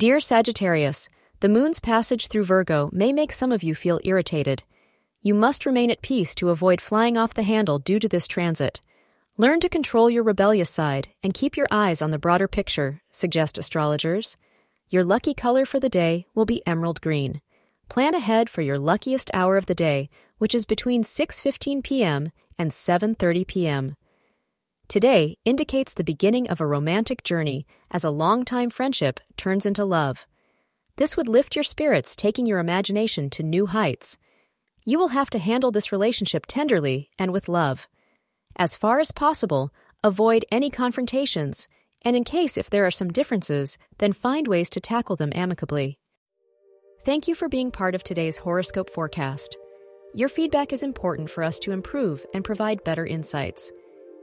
Dear Sagittarius, the moon's passage through Virgo may make some of you feel irritated. You must remain at peace to avoid flying off the handle due to this transit. Learn to control your rebellious side and keep your eyes on the broader picture, suggest astrologers. Your lucky color for the day will be emerald green. Plan ahead for your luckiest hour of the day, which is between 6:15 p.m. and 7:30 p.m. Today indicates the beginning of a romantic journey as a long-time friendship turns into love. This would lift your spirits, taking your imagination to new heights. You will have to handle this relationship tenderly and with love. As far as possible, avoid any confrontations, and in case if there are some differences, then find ways to tackle them amicably. Thank you for being part of today's horoscope forecast. Your feedback is important for us to improve and provide better insights.